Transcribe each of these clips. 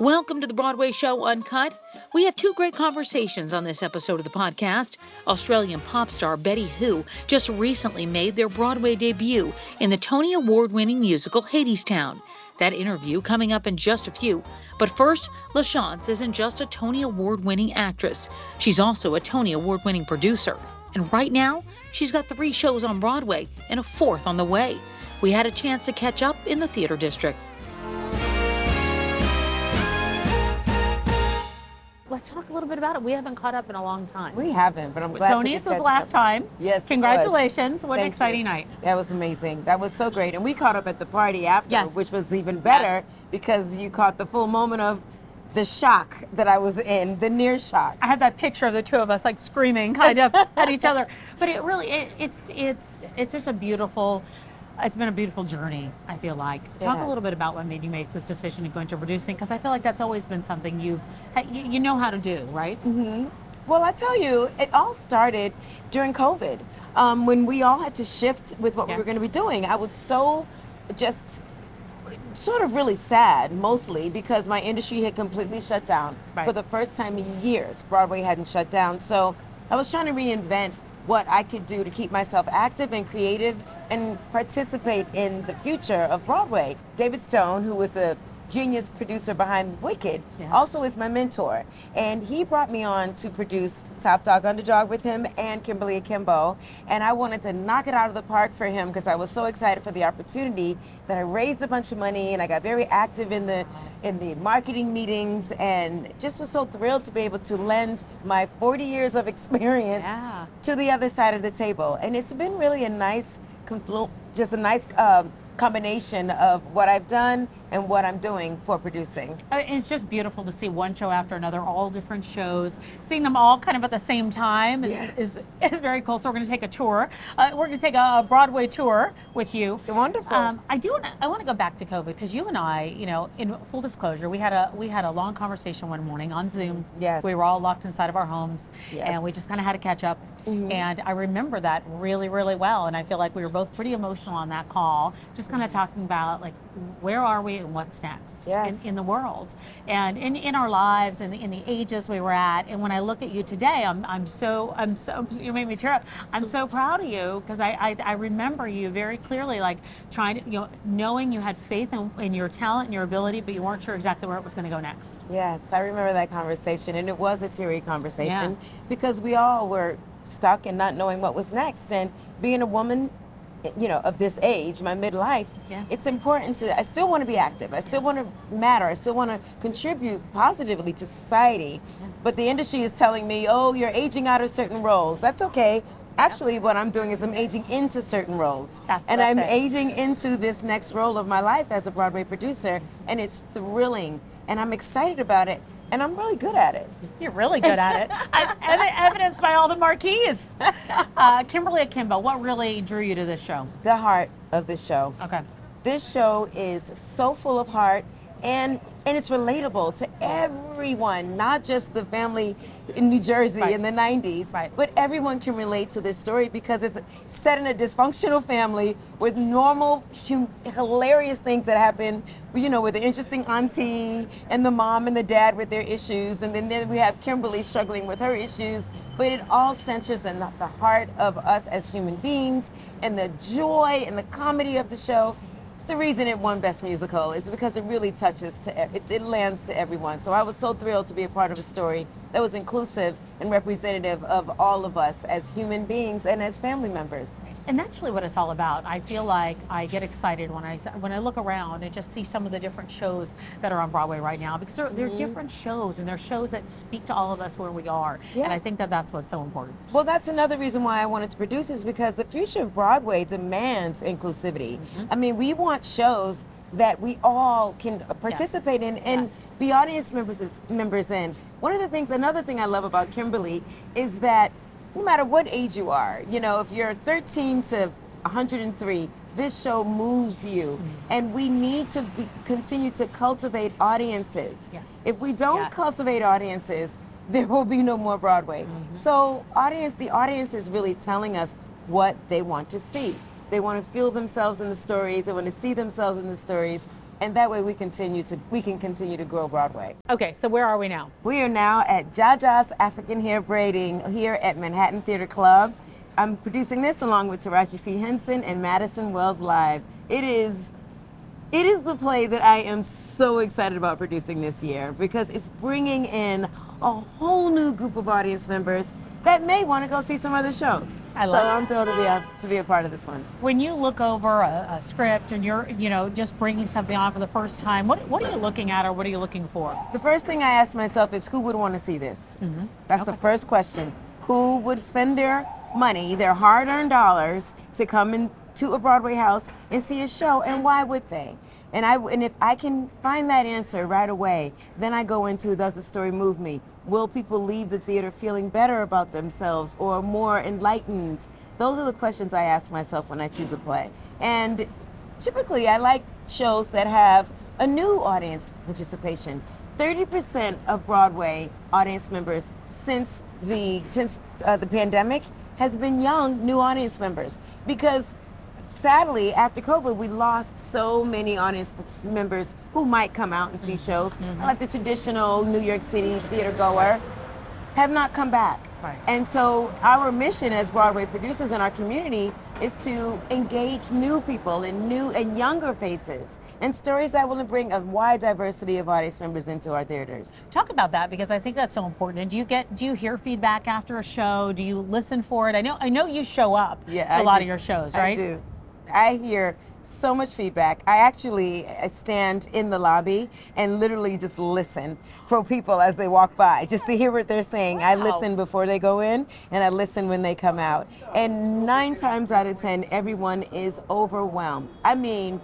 Welcome to the Broadway Show Uncut. We have two great conversations on this episode of the podcast. Australian pop star Betty Who just recently made their Broadway debut in the Tony Award winning musical Hadestown. That interview coming up in just a few. But first, LaChanze isn't just a Tony Award winning actress, she's also a Tony Award winning producer. And right now, she's got three shows on Broadway and a fourth on the way. We had a chance to catch up in the theater district. Let's talk a little bit about it. We haven't caught up in a long time. We haven't, but I'm glad Tony's to was last up. time. Yes. Congratulations. What an exciting you. night. That was amazing. That was so great. And we caught up at the party after, Yes. which was even better Yes. because you caught the full moment of the shock that I was in, the near shock. I had that picture of the two of us like screaming kind of at each other. But it really it, it's it's it's just a beautiful it's been a beautiful journey, I feel like. Talk a little bit about what made you make this decision to go into producing because I feel like that's always been something you've you, you know how to do, right? Mm-hmm. Well, I tell you, it all started during COVID um, when we all had to shift with what Yeah. we were going to be doing. I was so just sort of really sad, mostly because my industry had completely shut down Right. for the first time in years. Broadway hadn't shut down. So I was trying to reinvent what I could do to keep myself active and creative and participate in the future of Broadway. David Stone, who was a genius producer behind Wicked, Yeah. also is my mentor. And he brought me on to produce Top Dog Underdog with him and Kimberly Akimbo. And I wanted to knock it out of the park for him because I was so excited for the opportunity that I raised a bunch of money and I got very active in the in the marketing meetings and just was so thrilled to be able to lend my 40 years of experience Yeah. to the other side of the table. And it's been really a nice conflu- just a nice um, combination of what I've done and what I'm doing for producing. Uh, It's just beautiful to see one show after another, all different shows. Seeing them all kind of at the same time is, Yes. is, is very cool. So we're going to take a tour. Uh, we're going to take a Broadway tour with you. Wonderful. Um, I do. Wanna, I want to go back to COVID because you and I, you know, in full disclosure, we had a we had a long conversation one morning on Zoom. Yes. We were all locked inside of our homes, Yes. And we just kind of had to catch up. Mm-hmm. And I remember that really, really well. And I feel like we were both pretty emotional on that call, just kind of talking about like where are we what's next Yes. in, in the world and in, in our lives and in the ages we were at. And when I look at you today, I'm, I'm so I'm so you made me tear up. I'm so proud of you because I, I I remember you very clearly, like trying to you know knowing you had faith in, in your talent and your ability, but you weren't sure exactly where it was going to go next. Yes, I remember that conversation, and it was a teary conversation Yeah. because we all were stuck and not knowing what was next. And being a woman, you know, of this age, my midlife, Yeah. it's important to. I still want to be active. I still want to matter. I still want to contribute positively to society. But the industry is telling me, oh, you're aging out of certain roles. That's okay. Actually, what I'm doing is I'm aging into certain roles. That's and I'm aging into this next role of my life as a Broadway producer, and it's thrilling, and I'm excited about it, and I'm really good at it. You're really good at it. I, ev- evidenced by all the marquees. Uh, Kimberly Akimbo, what really drew you to this show? The heart of the show. Okay. This show is so full of heart, and and it's relatable to everyone, not just the family in New Jersey Right. in the 90s, Right. but everyone can relate to this story because it's set in a dysfunctional family with normal, hum- hilarious things that happen, you know, with the interesting auntie and the mom and the dad with their issues, and then, then we have Kimberly struggling with her issues, but it all centers in the the heart of us as human beings and the joy and the comedy of the show. It's the reason it won Best Musical. It's because it really touches to it, it lands to everyone. So I was so thrilled to be a part of a story that was inclusive and representative of all of us as human beings and as family members. And that's really what it's all about. I feel like I get excited when I when I look around and just see some of the different shows that are on Broadway right now because they're, Mm-hmm. they're different shows and they're shows that speak to all of us where we are. Yes. And I think that that's what's so important. Well, that's another reason why I wanted to produce is because the future of Broadway demands inclusivity. I mean, we want shows that we all can participate in and Yes. be audience members members in. One of the things, another thing I love about Kimberly is that no matter what age you are, you know, if you're 13 to 103, this show moves you, mm-hmm. and we need to be, continue to cultivate audiences. Yes. If we don't Yes. cultivate audiences, there will be no more Broadway. Mm-hmm. So audience, the audience is really telling us what they want to see. They want to feel themselves in the stories. They want to see themselves in the stories. And that way we continue to we can continue to grow Broadway. Okay, so where are we now? We are now at Jaja's African Hair Braiding here at Manhattan Theater Club. I'm producing this along with Taraji P. Henson and Madison Wells Live. It is it is the play that I am so excited about producing this year because it's bringing in a whole new group of audience members that may want to go see some other shows. I so love it. I'm thrilled to be a, to be a part of this one. When you look over a, a script and you're, you know, just bringing something on for the first time, what, what are you looking at or what are you looking for? The first thing I ask myself is who would want to see this? Mm-hmm. That's the first question. Who would spend their money, their hard earned dollars, to come into a Broadway house and see a show, and why would they? And, I, and if I can find that answer right away, then I go into does the story move me? Will people leave the theater feeling better about themselves or more enlightened? Those are the questions I ask myself when I choose a play. And typically, I like shows that have a new audience participation. 30% of Broadway audience members since the since uh, the pandemic has been young new audience members because sadly after COVID we lost so many audience members who might come out and see mm-hmm. shows mm-hmm. like the traditional New York City theater goer have not come back. Right. And so our mission as Broadway producers in our community is to engage new people and new and younger faces and stories that will bring a wide diversity of audience members into our theaters. Talk about that because I think that's so important. And do you get, do you hear feedback after a show? Do you listen for it? I know, I know you show up Yeah, a I lot do. of your shows, right? I do. I hear so much feedback. I actually uh, stand in the lobby and literally just listen for people as they walk by, just to hear what they're saying. I listen before they go in and I listen when they come out. And nine times out of 10, everyone is overwhelmed. I mean,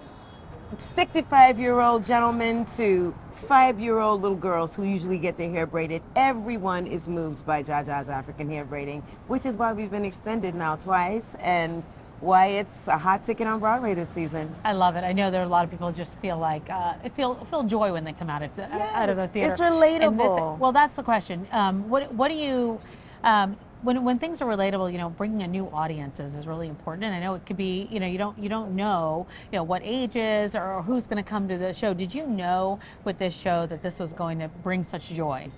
65 year old gentlemen to five year old little girls who usually get their hair braided. Everyone is moved by Jaja's African hair braiding, which is why we've been extended now twice and why it's a hot ticket on Broadway this season. I love it. I know there are a lot of people who just feel like uh, feel feel joy when they come out of the, out of the theater. it's And this- relatable. well, that's the question. Um, what what do you um, when when things are relatable? You know, bringing a new audiences is really important. And I know it could be you know you don't you don't know you know what ages or who's going to come to the show. Did you know with this show that this was going to bring such joy?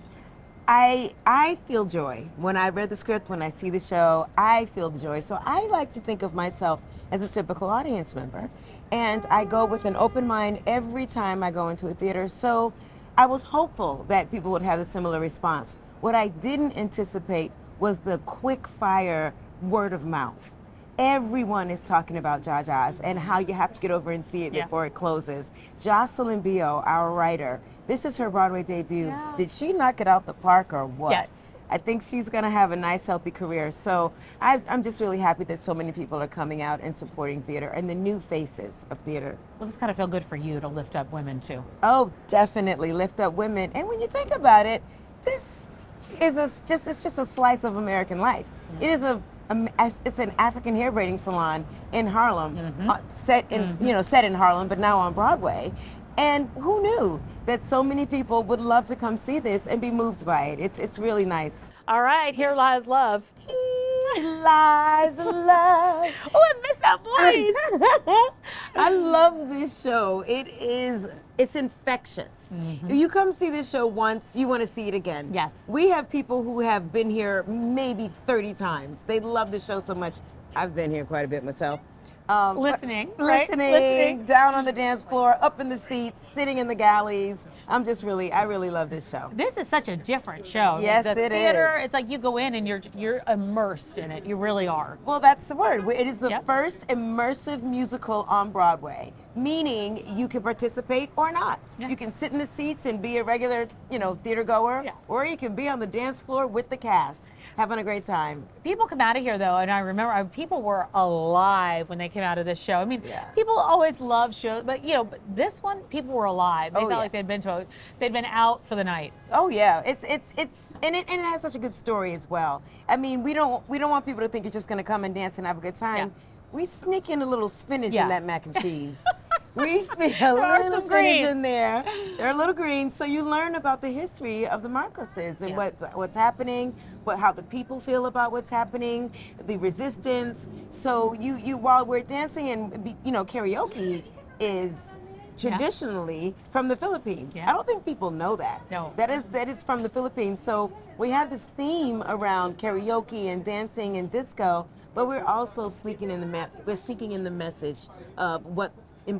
I I feel joy when I read the script, when I see the show. I feel the joy. So I like to think of myself as a typical audience member, and I go with an open mind every time I go into a theater. So I was hopeful that people would have a similar response. What I didn't anticipate was the quick fire word of mouth. Everyone is talking about Jaja's and how you have to get over and see it Yeah. before it closes. Jocelyn Bioh, our writer, this is her Broadway debut. Yeah. Did she knock it out the park or what? Yes. I think she's going to have a nice, healthy career. So I, I'm just really happy that so many people are coming out and supporting theater and the new faces of theater. Well, this kind of feel good for you to lift up women too. Oh, definitely lift up women. And when you think about it, this is a, just it's just a slice of American life. It is a, a it's an African hair braiding salon in Harlem, uh, set in you know set in Harlem, but now on Broadway. And who knew that so many people would love to come see this and be moved by it? It's it's really nice. All right, here lies love. Here lies love. Oh, I miss that voice. I love this show. It is it's infectious. If you come see this show once, you want to see it again. Yes. We have people who have been here maybe 30 times. They love the show so much. I've been here quite a bit myself. Um, Listening, right? listening, Listening. down on the dance floor, up in the seats, sitting in the galleys. I'm just really, I really love this show. This is such a different show. Yes, the it theater, is. It's like you go in and you're you're immersed in it. You really are. Well, that's the word. It is the Yep. first immersive musical on Broadway, meaning you can participate or not. Yeah. You can sit in the seats and be a regular, you know, theater goer, Yeah. or you can be on the dance floor with the cast, having a great time. People come out of here though, and I remember uh, people were alive when they came out of this show. I mean, Yeah. people always love shows, but you know, but this one, people were alive. They Oh, felt like they'd been to, a, they'd been out for the night. Oh yeah, it's it's it's and it, and it has such a good story as well. I mean, we don't we don't want people to think you're just gonna come and dance and have a good time. We sneak in a little spinach in that mac and cheese. we sneak a little spinach greens. in there. Are a little greens, so you learn about the history of the Marcoses and Yeah. what what's happening, what how the people feel about what's happening, the resistance. So you you while we're dancing and you know karaoke is traditionally from the Philippines. Yeah. I don't think people know that. No. That is that is from the Philippines. So we have this theme around karaoke and dancing and disco, but we're also speaking in the me- we're speaking in the message of what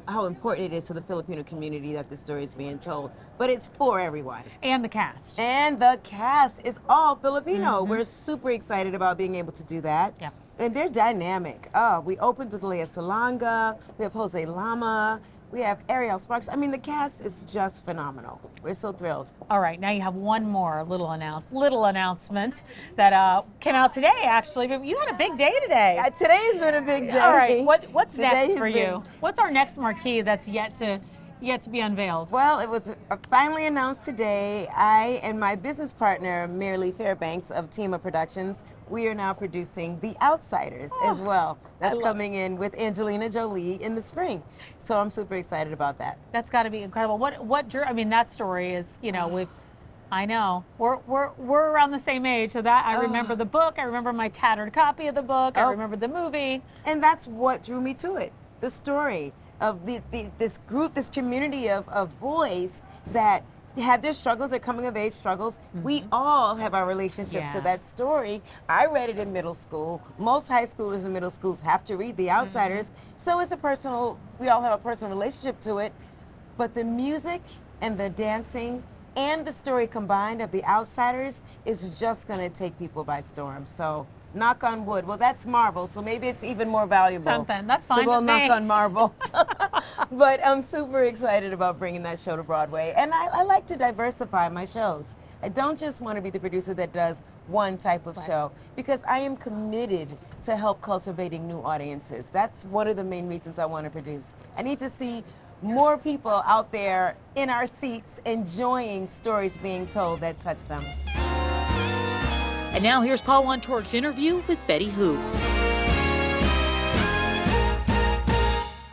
how important it is to the Filipino community that the story is being told. But it's for everyone. And the cast. And the cast is all Filipino. We're super excited about being able to do that. Mm-hmm. Yeah. And they're dynamic. Oh, we opened with Lea Salonga, we have Jose Llana, we have Ariel Sparks. I mean, the cast is just phenomenal. We're so thrilled. All right, now you have one more little announce little announcement that uh, came out today actually. But you had a big day today. Uh, today's been a big day. All right, what what's Today next has for been- you? What's our next marquee that's yet to yet to be unveiled? Well, it was finally announced today. I and my business partner, Marilee Fairbanks of Tima Productions, we are now producing The Outsiders as oh, well. That's coming in with Angelina Jolie in the spring. So I'm super excited about that. That's got to be incredible. What what drew? I mean, that story is you know we. I know we're we're we're around the same age, so that I remember the book. I remember my tattered copy of the book. I Oh. remember the movie. And that's what drew me to it. The story of the, the this group, this community of, of boys that had their struggles, their coming of age struggles. We mm-hmm. all have our relationship Yeah. to that story. I read it in middle school. Most high schoolers and middle schools have to read The Outsiders. Mm-hmm. So it's a personal, we all have a personal relationship to it. But the music and the dancing and the story combined of The Outsiders is just going to take people by storm. So knock on wood. Well, that's marble, so maybe it's even more valuable. Something. That's So fine we'll knock on marble. but I'm super excited about bringing that show to Broadway. And I, I like to diversify my shows. I don't just want to be the producer that does one type of show because I am committed to help cultivating new audiences. That's one of the main reasons I want to produce. I need to see more people out there in our seats enjoying stories being told that touch them. And now here's Paul Wontorek's interview with Betty Who.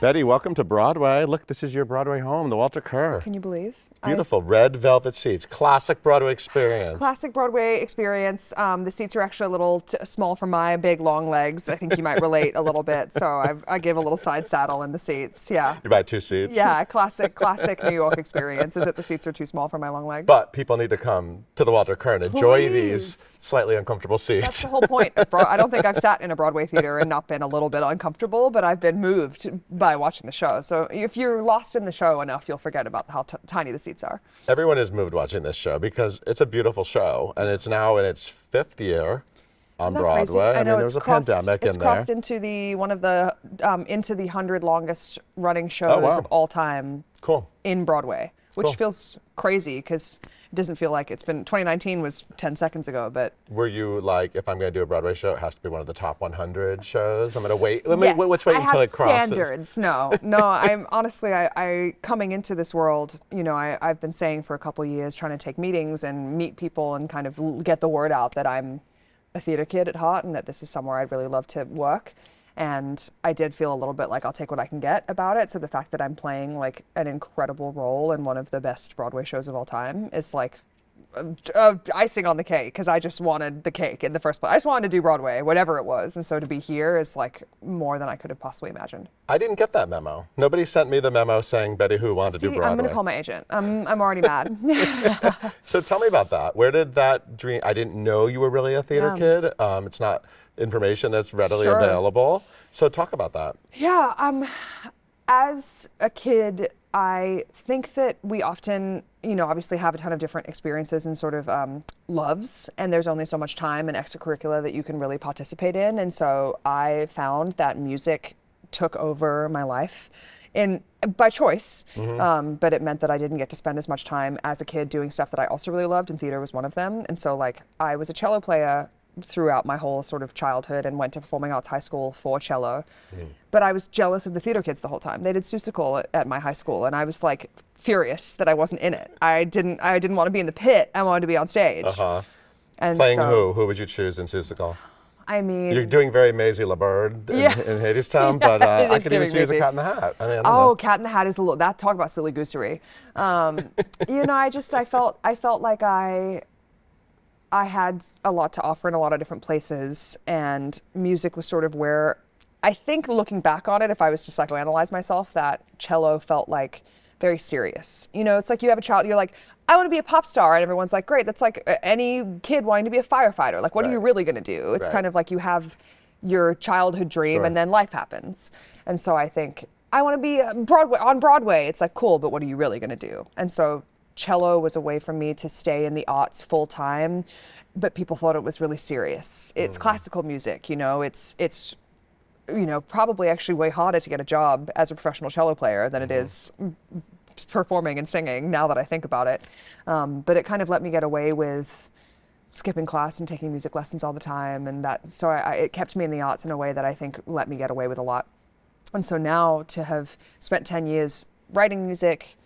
Betty, welcome to Broadway. Look, this is your Broadway home, the Walter Kerr. Can you believe? Beautiful red velvet seats, classic Broadway experience. Classic Broadway experience. Um, the seats are actually a little t- small for my big long legs. I think you might relate a little bit. So I, I give a little side saddle in the seats. Yeah. You buy two seats. Yeah, classic, classic New York experience. Is it the seats are too small for my long legs? But people need to come to the Walter Kerr and enjoy these slightly uncomfortable seats. That's the whole point. I don't think I've sat in a Broadway theater and not been a little bit uncomfortable, but I've been moved by watching the show. So if you're lost in the show enough, you'll forget about how t- tiny the seats are. Everyone is moved watching this show because it's a beautiful show and it's now in its fifth year on Isn't crazy? Broadway. I know mean, it's there's a crossed, pandemic it's crossed into the one of the um, into the hundred longest running shows Oh, wow. of all time Cool. in Broadway, which Cool. feels crazy because it doesn't feel like it's been 2019 was 10 seconds ago, but Were you like, if I'm going to do a Broadway show, it has to be one of the top 100 shows? I'm going to wait. Let me, Yeah, let's wait I until have it crosses. standards. No, no. I'm honestly, I, I coming into this world, you know, I, I've been saying for a couple years, trying to take meetings and meet people and kind of get the word out that I'm a theater kid at heart and that this is somewhere I'd really love to work. And I did feel a little bit like I'll take what I can get about it. So the fact that I'm playing like an incredible role in one of the best Broadway shows of all time is like uh, icing on the cake because I just wanted the cake in the first place. I just wanted to do Broadway, whatever it was, and so to be here is like more than I could have possibly imagined. I didn't get that memo. Nobody sent me the memo saying Betty Who wanted to do Broadway. I'm gonna call my agent. I'm I'm already mad. So tell me about that. Where did that dream? I didn't know you were really a theater Yeah. kid. Um, it's not information that's readily Sure. available. So talk about that. Yeah, um, as a kid, I think that we often, you know, obviously have a ton of different experiences and sort of um, loves, and there's only so much time and extracurricular that you can really participate in. And so I found that music took over my life. In, by choice, um, but it meant that I didn't get to spend as much time as a kid doing stuff that I also really loved, and theater was one of them. And so, like, I was a cello player throughout my whole sort of childhood and went to performing arts high school for cello. But I was jealous of the theater kids the whole time. They did Seussical at, at my high school, and I was like furious that I wasn't in it. I didn't. I didn't want to be in the pit. I wanted to be on stage. Uh-huh. And Playing so, who? Who would you choose in Seussical? I mean, You're doing very Mayzie LaBird in, Yeah. in Hadestown, Yeah, but uh, I could even see you as a cat in the hat. I mean, I Oh, know. Cat in the Hat is a little. That talk about silly goosery. Um, you know, I just I felt I felt like I I had a lot to offer in a lot of different places, and music was sort of where I think looking back on it, if I was to psychoanalyze myself, that cello felt like very serious. You know, it's like you have a child, you're like, I want to be a pop star. And everyone's like, great, that's like any kid wanting to be a firefighter. Like, what are you really going to do? It's Right. kind of like you have your childhood dream Sure. and then life happens. And so I think, I want to be uh, Broadway on Broadway. It's like, cool, but what are you really going to do? And so cello was a way for me to stay in the arts full time. But people thought it was really serious. It's classical music, you know, it's, it's, you know, probably actually way harder to get a job as a professional cello player than it is performing and singing now that I think about it. Um, but it kind of let me get away with skipping class and taking music lessons all the time. And that, so I, I, it kept me in the arts in a way that I think let me get away with a lot. And so now to have spent 10 years writing music,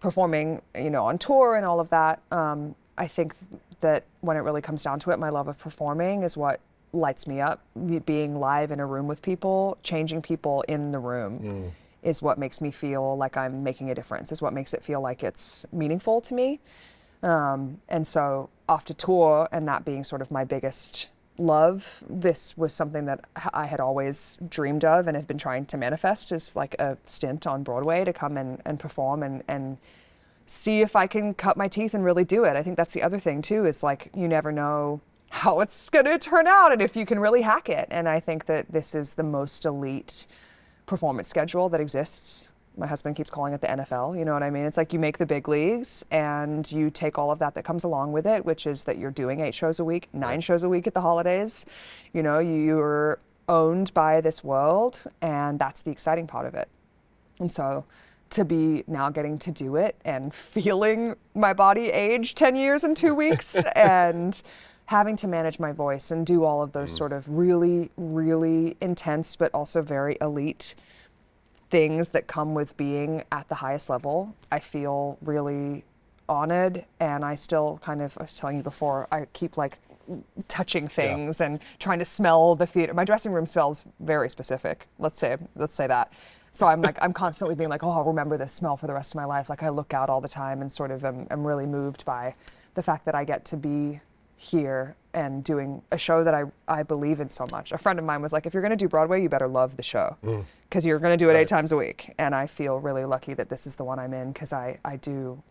performing, you know, on tour and all of that, um, I think that when it really comes down to it, my love of performing is what lights me up. Being live in a room with people, changing people in the room is what makes me feel like I'm making a difference, is what makes it feel like it's meaningful to me. Um, and so after tour and that being sort of my biggest love, this was something that I had always dreamed of and had been trying to manifest as like a stint on Broadway to come and, and perform and, and see if I can cut my teeth and really do it. I think that's the other thing too, is like you never know how it's gonna turn out and if you can really hack it. And I think that this is the most elite performance schedule that exists. My husband keeps calling it the NFL. You know what I mean? It's like you make the big leagues and you take all of that that comes along with it, which is that you're doing eight shows a week, nine shows a week at the holidays. You know, you're owned by this world, and that's the exciting part of it. And so to be now getting to do it and feeling my body age 10 years and two weeks and having to manage my voice and do all of those mm. sort of really, really intense but also very elite things that come with being at the highest level, I feel really honored. And I still kind of, I was telling you before, I keep like touching things and trying to smell the theater. My dressing room smells very specific. Let's say, let's say that. So I'm like, I'm constantly being like, oh, I'll remember this smell for the rest of my life. Like I look out all the time and sort of am, am really moved by the fact that I get to be here and doing a show that I, I believe in so much. A friend of mine was like, if you're going to do Broadway, you better love the show because you're going to do it eight times a week. And I feel really lucky that this is the one I'm in because I, I do,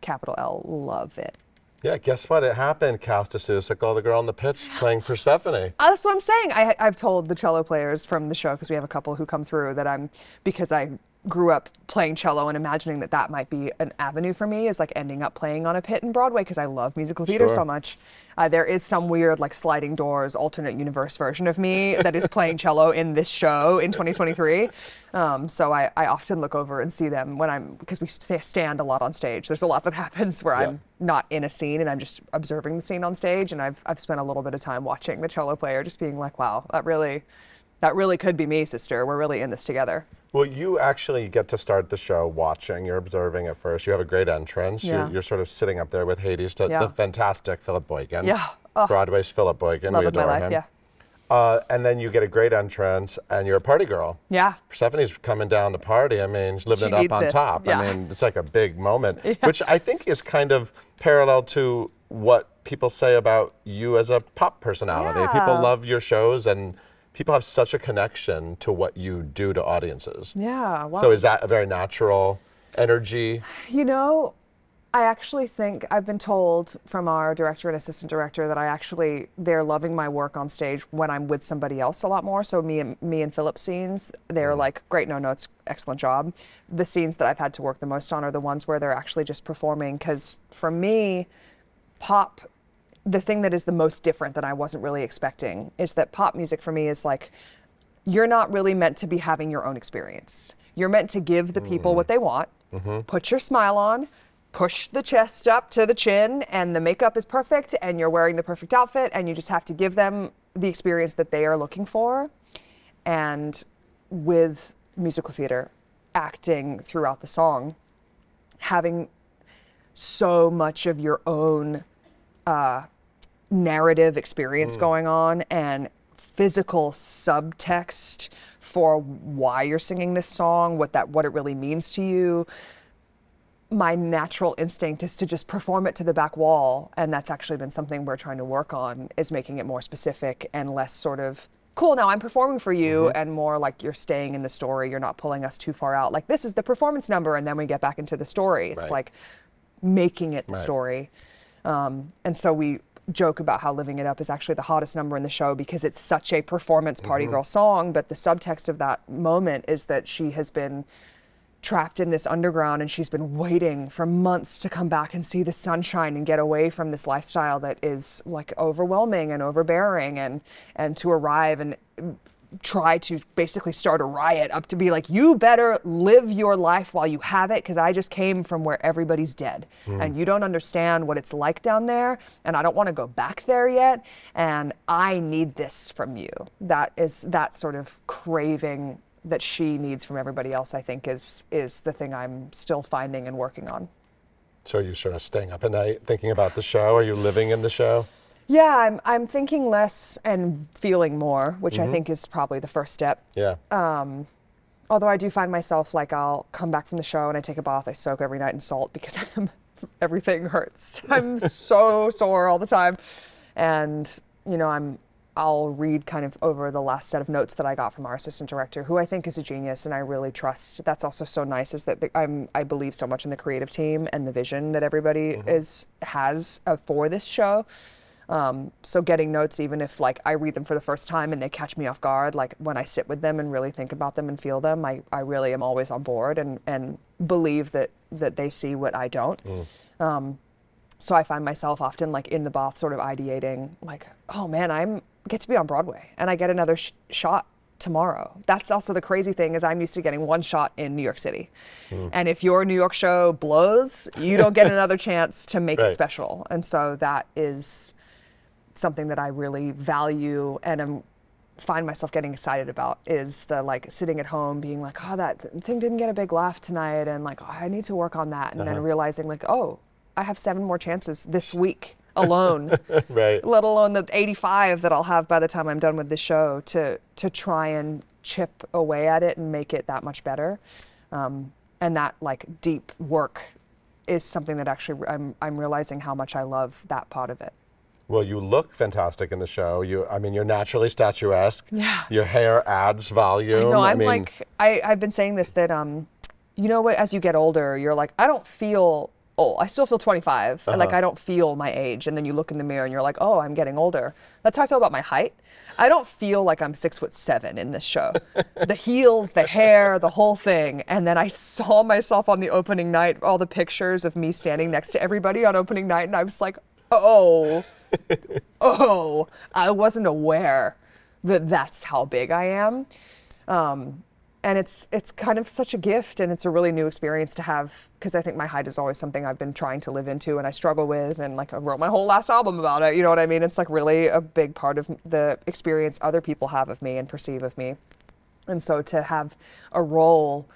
capital L, love it. Yeah, guess what? It happened. Cast Casta Seussical, the girl in the pits, playing Persephone. Uh, That's what I'm saying. I, I've told the cello players from the show because we have a couple who come through that I'm because I grew up playing cello and imagining that that might be an avenue for me is like ending up playing on a pit in Broadway because I love musical theater Sure. so much. Uh, there is some weird like sliding doors alternate universe version of me that is playing cello in this show in 2023. Um, so I, I often look over and see them when I'm because we st- stand a lot on stage. There's a lot that happens where Yeah. I'm not in a scene and I'm just observing the scene on stage. And I've, I've spent a little bit of time watching the cello player, just being like, wow, that really, that really could be me, sister. We're really in this together. Well, you actually get to start the show watching. You're observing at first. You have a great entrance. Yeah. You're, you're sort of sitting up there with Hades, the, Yeah. the fantastic Phillip Boykin. Yeah. Oh. Broadway's Phillip Boykin. Love we adore life. him. Yeah. Uh, and then you get a great entrance, and you're a party girl. Yeah. Persephone's coming down to party. I mean, she's living She it up on this, top. yeah. I mean, it's like a big moment, which I think is kind of parallel to what people say about you as a pop personality. People love your shows, and people have such a connection to what you do to audiences. Yeah. Wow. So is that a very natural energy? You know, I actually think I've been told from our director and assistant director that I actually they're loving my work on stage when I'm with somebody else a lot more. So me and me and Philip scenes, they're mm. like great no notes, excellent job. The scenes that I've had to work the most on are the ones where they're actually just performing cuz for me pop the thing that is the most different that I wasn't really expecting is that pop music for me is like you're not really meant to be having your own experience. You're meant to give the people what they want, put your smile on, push the chest up to the chin, and the makeup is perfect, and you're wearing the perfect outfit, and you just have to give them the experience that they are looking for. And with musical theater, acting throughout the song, having so much of your own uh, narrative experience going on and physical subtext for why you're singing this song, what that what it really means to you. My natural instinct is to just perform it to the back wall, and that's actually been something we're trying to work on is making it more specific and less sort of cool, now I'm performing for you, and more like you're staying in the story. You're not pulling us too far out. Like this is the performance number, and then we get back into the story. It's Right. like making it the Right. story. Um, and so we joke about how Living It Up is actually the hottest number in the show because it's such a performance party mm-hmm. girl song. But the subtext of that moment is that she has been trapped in this underground and she's been waiting for months to come back and see the sunshine and get away from this lifestyle that is like overwhelming and overbearing and and to arrive and try to basically start a riot up to be like you better live your life while you have it because I just came from where everybody's dead hmm. and you don't understand what it's like down there and I don't want to go back there yet and I need this from you that is that sort of craving that she needs from everybody else I think is is the thing I'm still finding and working on So are you sort of staying up at night thinking about the show? Are you living in the show? Yeah I'm I'm thinking less and feeling more which I think is probably the first step Yeah. Um, although I do find myself like I'll come back from the show and I take a bath. I soak every night in salt because I'm, everything hurts. I'm so sore all the time, and you know I'm. I'll read kind of over the last set of notes that I got from our assistant director, who I think is a genius, and I really trust. That's also so nice is that the, I'm I believe so much in the creative team and the vision that everybody is has uh, for this show. Um, so getting notes, even if like I read them for the first time and they catch me off guard, like when I sit with them and really think about them and feel them, I, I really am always on board and, and believe that that they see what I don't. Um, so I find myself often like in the bath, sort of ideating, like, oh man, I'm get to be on Broadway and I get another sh- shot tomorrow. That's also the crazy thing is I'm used to getting one shot in New York City, and if your New York show blows, you don't get another chance to make Right. it special. And so that is something that I really value and am find myself getting excited about is the like sitting at home being like oh that thing didn't get a big laugh tonight and like oh, I need to work on that and then realizing like oh I have seven more chances this week alone Right. let alone the 85 that I'll have by the time I'm done with the show to to try and chip away at it and make it that much better. Um, and that like deep work is something that actually I'm I'm realizing how much I love that part of it. Well, you look fantastic in the show. You, I mean, you're naturally statuesque. Yeah. Your hair adds volume. No, I'm mean, like I, I've been saying this that um, you know what? As you get older, you're like I don't feel old. I still feel 25, and like I don't feel my age. And then you look in the mirror and you're like, oh, I'm getting older. That's how I feel about my height. I don't feel like I'm six foot seven in this show. the heels, the hair, the whole thing. And then I saw myself on the opening night, all the pictures of me standing next to everybody on opening night, and I was like, oh, oh, I wasn't aware that that's how big I am. Um, and it's it's kind of such a gift, and it's a really new experience to have because I think my height is always something I've been trying to live into, and I struggle with, and like I wrote my whole last album about it. You know what I mean? It's like really a big part of the experience other people have of me and perceive of me, and so to have a role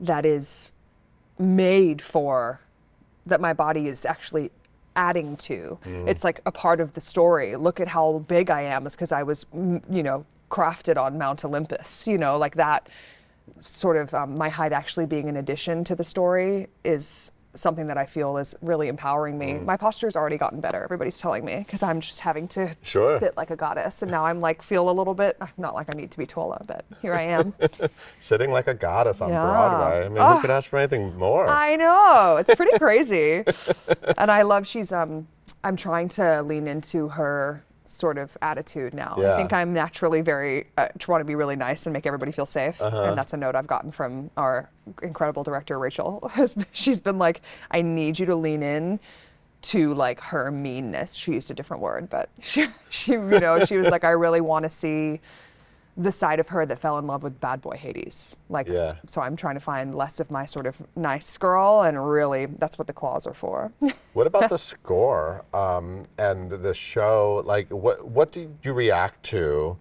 that is made for that my body is actually adding to. It's like a part of the story. Look at how big I am is because I was, mm, you know, crafted on Mount Olympus. You know, like that sort of um, my height actually being an addition to the story is something that I feel is really empowering me. My posture's already gotten better. Everybody's telling me because I'm just having to Sure. sit like a goddess, and now I'm like feel a little bit not like I need to be taller, but here I am. sitting like a goddess on Yeah. Broadway. I mean, Ah. who could ask for anything more? I know. It's pretty crazy. and I love she's um I'm trying to lean into her sort of attitude now. Yeah. I think I'm naturally very uh, want to be really nice and make everybody feel safe. Uh-huh. And that's a note I've gotten from our incredible director Rachel. She's been like I need you to lean in to like her meanness. She used a different word, but she, she you know, she was like I really want to see the side of her that fell in love with bad boy Hades. Like, Yeah. so I'm trying to find less of my sort of nice girl, and really, that's what the claws are for. What about the score um, and the show? Like, what what did you react to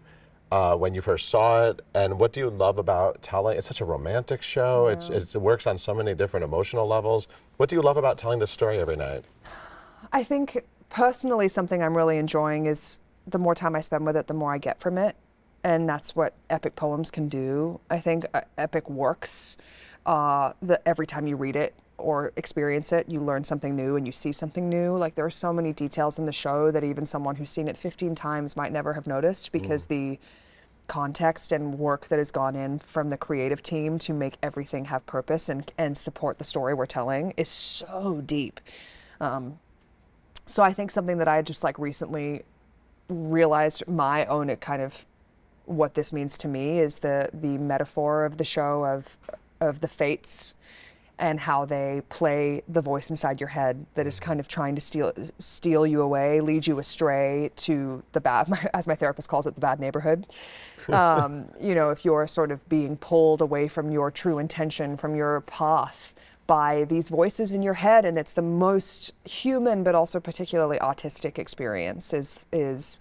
uh, when you first saw it, and what do you love about telling? It's such a romantic show. It's, it's it works on so many different emotional levels. What do you love about telling this story every night? I think personally, something I'm really enjoying is the more time I spend with it, the more I get from it. And that's what epic poems can do. I think uh, epic works. Uh, the, every time you read it or experience it, you learn something new and you see something new. Like there are so many details in the show that even someone who's seen it 15 times might never have noticed because the context and work that has gone in from the creative team to make everything have purpose and, and support the story we're telling is so deep. Um, so I think something that I just like recently realized my own kind of what this means to me is the the metaphor of the show of of the fates and how they play the voice inside your head that is kind of trying to steal steal you away, lead you astray to the bad, as my therapist calls it, the bad neighborhood. Um, you know, if you're sort of being pulled away from your true intention, from your path by these voices in your head, and it's the most human but also particularly autistic experience is is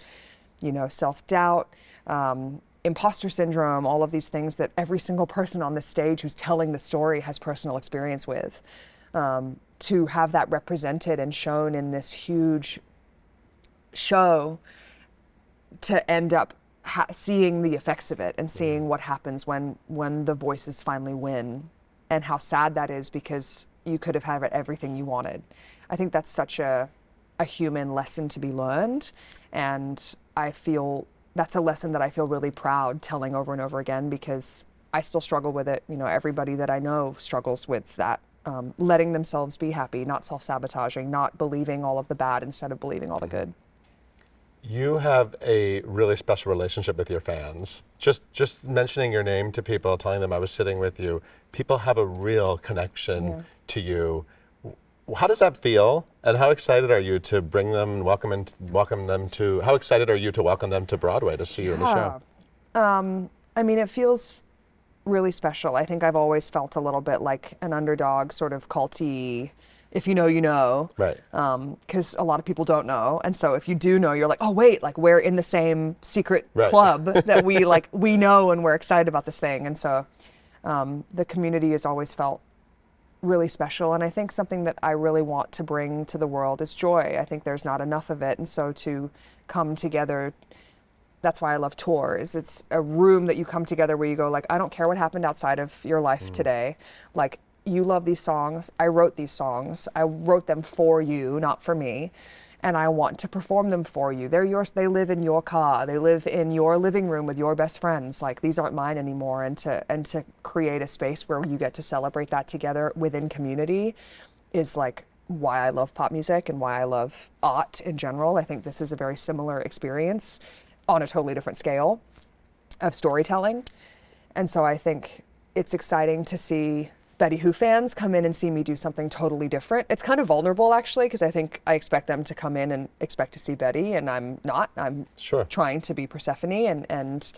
you know self doubt. Um, imposter syndrome, all of these things that every single person on the stage who's telling the story has personal experience with. Um, to have that represented and shown in this huge show, to end up ha- seeing the effects of it and seeing what happens when when the voices finally win, and how sad that is because you could have had everything you wanted. I think that's such a a human lesson to be learned, and I feel that's a lesson that I feel really proud telling over and over again because I still struggle with it. You know, everybody that I know struggles with that. Um, letting themselves be happy, not self sabotaging, not believing all of the bad instead of believing all the good. You have a really special relationship with your fans. Just just mentioning your name to people, telling them I was sitting with you, people have a real connection Yeah. to you. How does that feel? And how excited are you to bring them and welcome and welcome them to? How excited are you to welcome them to Broadway to see you in the show? Um, I mean, it feels really special. I think I've always felt a little bit like an underdog, sort of culty. If you know, you know. Right. Because a lot of people don't know, and so if you do know, you're like, oh wait, like we're in the same secret Right. club that we like we know and we're excited about this thing, and so um, the community has always felt really special. And i think something that i really want to bring to the world is joy. I think there's not enough of it. And so to come together that's why i love tours it's a room that you come together where you go like i don't care what happened outside of your life mm. today. Like you love these songs. I wrote these songs. I wrote them for you not for me and I want to perform them for you. They're yours. They live in your car. They live in your living room with your best friends. Like these aren't mine anymore. And to and to create a space where you get to celebrate that together within community is like why I love pop music and why I love art in general. I think this is a very similar experience on a totally different scale of storytelling. And so I think it's exciting to see Betty Who fans come in and see me do something totally different. It's kind of vulnerable actually because I think I expect them to come in and expect to see Betty and I'm not. I'm Sure. trying to be Persephone and and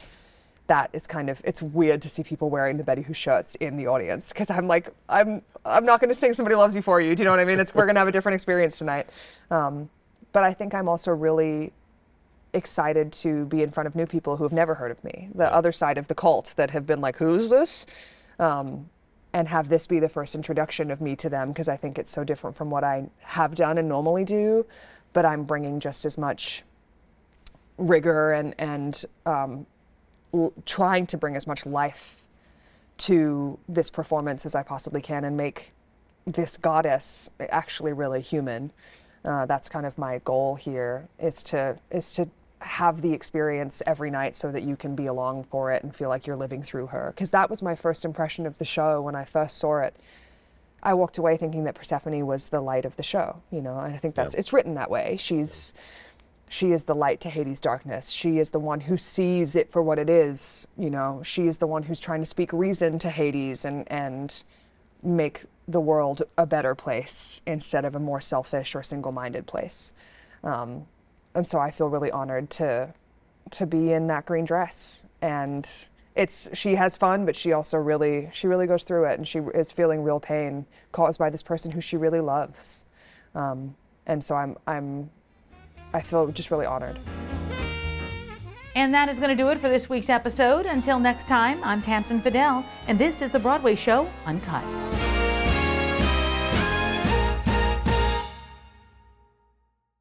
that is kind of it's weird to see people wearing the Betty Who shirts in the audience because I'm like I'm I'm not going to sing Somebody Loves You for You. Do you know what I mean? It's, we're going to have a different experience tonight. Um, but I think I'm also really excited to be in front of new people who have never heard of me, the other side of the cult that have been like, who's this? Um, and have this be the first introduction of me to them because I think it's so different from what I have done and normally do. But I'm bringing just as much rigor and, and um, l- trying to bring as much life to this performance as I possibly can and make this goddess actually really human. Uh, that's kind of my goal here is to is to have the experience every night so that you can be along for it and feel like you're living through her because that was my first impression of the show when I first saw it. I walked away thinking that Persephone was the light of the show, you know, and I think that's it's written that way. She's she is the light to Hades' darkness. She is the one who sees it for what it is. You know, she is the one who's trying to speak reason to Hades and and make the world a better place instead of a more selfish or single-minded place. Um, and so I feel really honored to to be in that green dress and it's she has fun but she also really she really goes through it and she is feeling real pain caused by this person who she really loves um, and so I'm I'm I feel just really honored. And that is going to do it for this week's episode. Until next time, I'm Tamsen Fadal, and this is the Broadway Show Uncut.